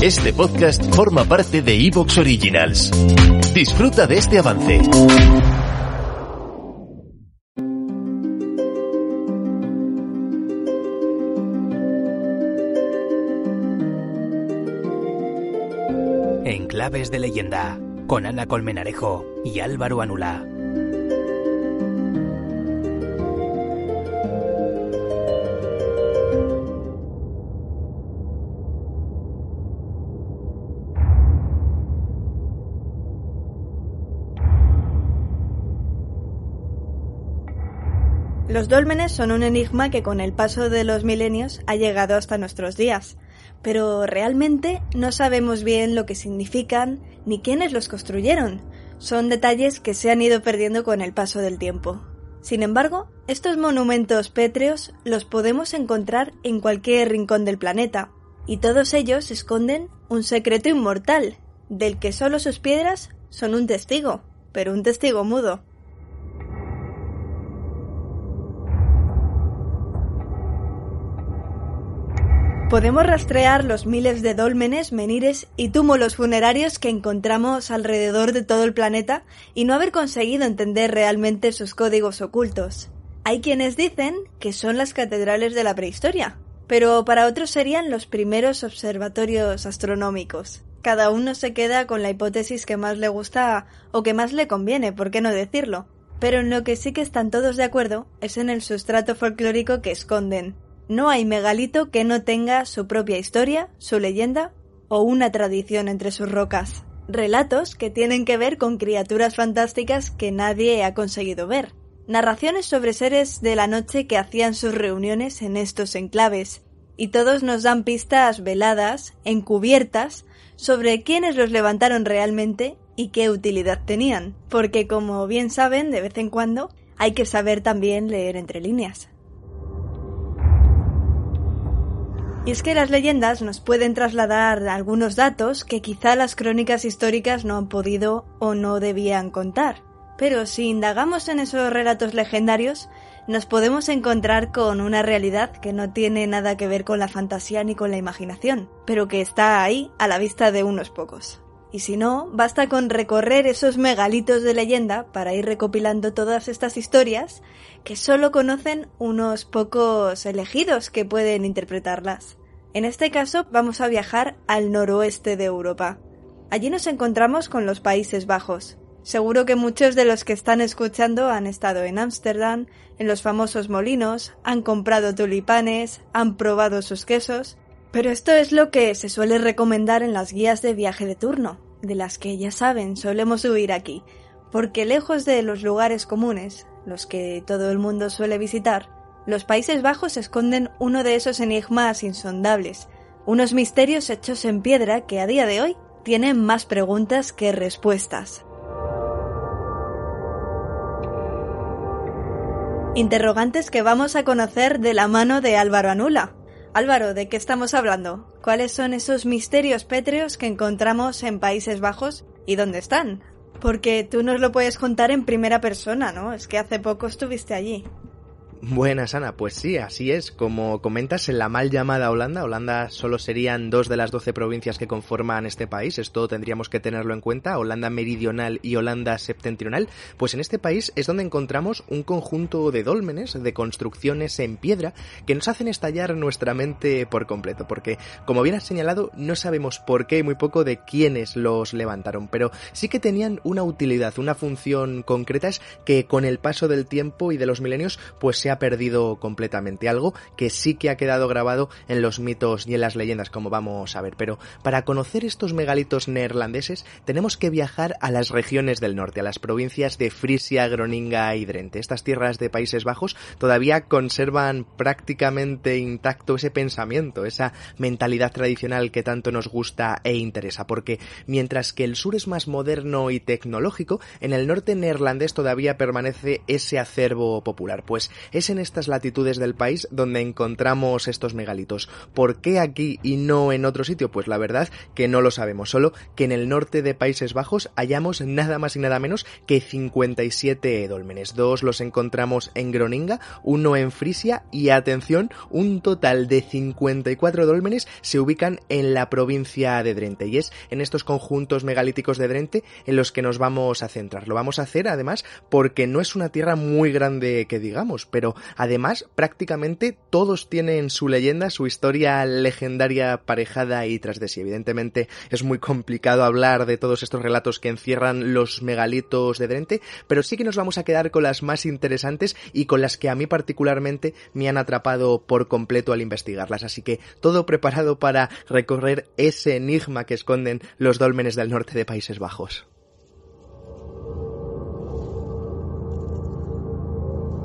Este podcast forma parte de Evox Originals. Disfruta de este avance. En Claves de Leyenda, con Ana Colmenarejo y Álvaro Anula. Los dólmenes son un enigma que con el paso de los milenios ha llegado hasta nuestros días, pero realmente no sabemos bien lo que significan ni quiénes los construyeron. Son detalles que se han ido perdiendo con el paso del tiempo. Sin embargo, estos monumentos pétreos los podemos encontrar en cualquier rincón del planeta, y todos ellos esconden un secreto inmortal, del que solo sus piedras son un testigo, pero un testigo mudo. Podemos rastrear los miles de dólmenes, menires y túmulos funerarios que encontramos alrededor de todo el planeta y no haber conseguido entender realmente sus códigos ocultos. Hay quienes dicen que son las catedrales de la prehistoria, pero para otros serían los primeros observatorios astronómicos. Cada uno se queda con la hipótesis que más le gusta o que más le conviene, ¿por qué no decirlo? Pero en lo que sí que están todos de acuerdo es en el sustrato folclórico que esconden, no hay megalito que no tenga su propia historia, su leyenda o una tradición entre sus rocas. Relatos que tienen que ver con criaturas fantásticas que nadie ha conseguido ver. Narraciones sobre seres de la noche que hacían sus reuniones en estos enclaves. Y todos nos dan pistas veladas, encubiertas, sobre quiénes los levantaron realmente y qué utilidad tenían. Porque como bien saben, de vez en cuando hay que saber también leer entre líneas. Y es que las leyendas nos pueden trasladar algunos datos que quizá las crónicas históricas no han podido o no debían contar. Pero si indagamos en esos relatos legendarios, nos podemos encontrar con una realidad que no tiene nada que ver con la fantasía ni con la imaginación, pero que está ahí a la vista de unos pocos. Y si no, basta con recorrer esos megalitos de leyenda para ir recopilando todas estas historias que solo conocen unos pocos elegidos que pueden interpretarlas. En este caso vamos a viajar al noroeste de Europa. Allí nos encontramos con los Países Bajos. Seguro que muchos de los que están escuchando han estado en Ámsterdam, en los famosos molinos, han comprado tulipanes, han probado sus quesos, pero esto es lo que se suele recomendar en las guías de viaje de turno, de las que ya saben solemos huir aquí, porque lejos de los lugares comunes, los que todo el mundo suele visitar, los Países Bajos esconden uno de esos enigmas insondables, unos misterios hechos en piedra que a día de hoy tienen más preguntas que respuestas. Interrogantes que vamos a conocer de la mano de Álvaro Anula, Álvaro, ¿de qué estamos hablando? ¿Cuáles son esos misterios pétreos que encontramos en Países Bajos y dónde están? Porque tú nos lo puedes contar en primera persona, ¿no? Es que hace poco estuviste allí. Buenas, Ana. Pues sí, así es. Como comentas, en la mal llamada Holanda, Holanda solo serían dos de las doce provincias que conforman este país. Esto tendríamos que tenerlo en cuenta. Holanda meridional y Holanda septentrional. Pues en este país es donde encontramos un conjunto de dólmenes, de construcciones en piedra, que nos hacen estallar nuestra mente por completo. Porque, como bien has señalado, no sabemos por qué y muy poco de quiénes los levantaron. Pero sí que tenían una utilidad, una función concreta, es que con el paso del tiempo y de los milenios, pues se ha perdido completamente, algo que sí que ha quedado grabado en los mitos y en las leyendas, como vamos a ver. Pero para conocer estos megalitos neerlandeses tenemos que viajar a las regiones del norte, a las provincias de Frisia, Groninga y Drente. Estas tierras de Países Bajos todavía conservan prácticamente intacto ese pensamiento, esa mentalidad tradicional que tanto nos gusta e interesa, porque mientras que el sur es más moderno y tecnológico, en el norte neerlandés todavía permanece ese acervo popular, pues es en estas latitudes del país donde encontramos estos megalitos. ¿Por qué aquí y no en otro sitio? Pues la verdad que no lo sabemos, solo que en el norte de Países Bajos hallamos nada más y nada menos que 57 dólmenes. Dos los encontramos en Groninga, uno en Frisia y atención, un total de 54 dólmenes se ubican en la provincia de Drente y es en estos conjuntos megalíticos de Drente en los que nos vamos a centrar. Lo vamos a hacer además porque no es una tierra muy grande que digamos, pero además prácticamente todos tienen su leyenda, su historia legendaria parejada y tras de sí. Evidentemente es muy complicado hablar de todos estos relatos que encierran los megalitos de Drente, pero sí que nos vamos a quedar con las más interesantes y con las que a mí particularmente me han atrapado por completo al investigarlas. Así que todo preparado para recorrer ese enigma que esconden los dólmenes del norte de Países Bajos.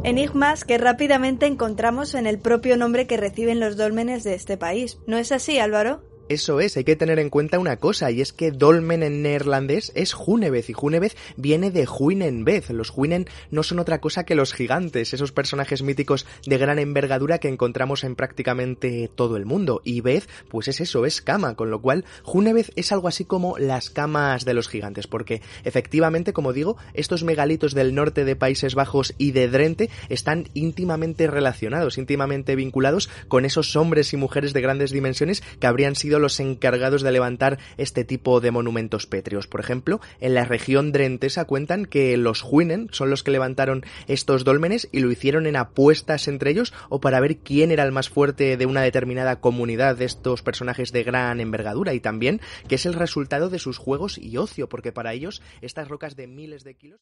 Enigmas que rápidamente encontramos en el propio nombre que reciben los dólmenes de este país. ¿No es así, Álvaro? Eso es, hay que tener en cuenta una cosa, y es que dolmen en neerlandés es Hunebeth, y Hunebeth viene de Huinenbeth. Los Huinen no son otra cosa que los gigantes, esos personajes míticos de gran envergadura que encontramos en prácticamente todo el mundo. Y Beth, pues es eso, es cama, con lo cual Hunebeth es algo así como las camas de los gigantes, porque efectivamente, como digo, estos megalitos del norte de Países Bajos y de Drente están íntimamente relacionados, íntimamente vinculados con esos hombres y mujeres de grandes dimensiones que habrían los encargados de levantar este tipo de monumentos pétreos. Por ejemplo, en la región drentesa cuentan que los Huinen son los que levantaron estos dólmenes y lo hicieron en apuestas entre ellos o para ver quién era el más fuerte de una determinada comunidad de estos personajes de gran envergadura y también que es el resultado de sus juegos y ocio, porque para ellos estas rocas de miles de kilos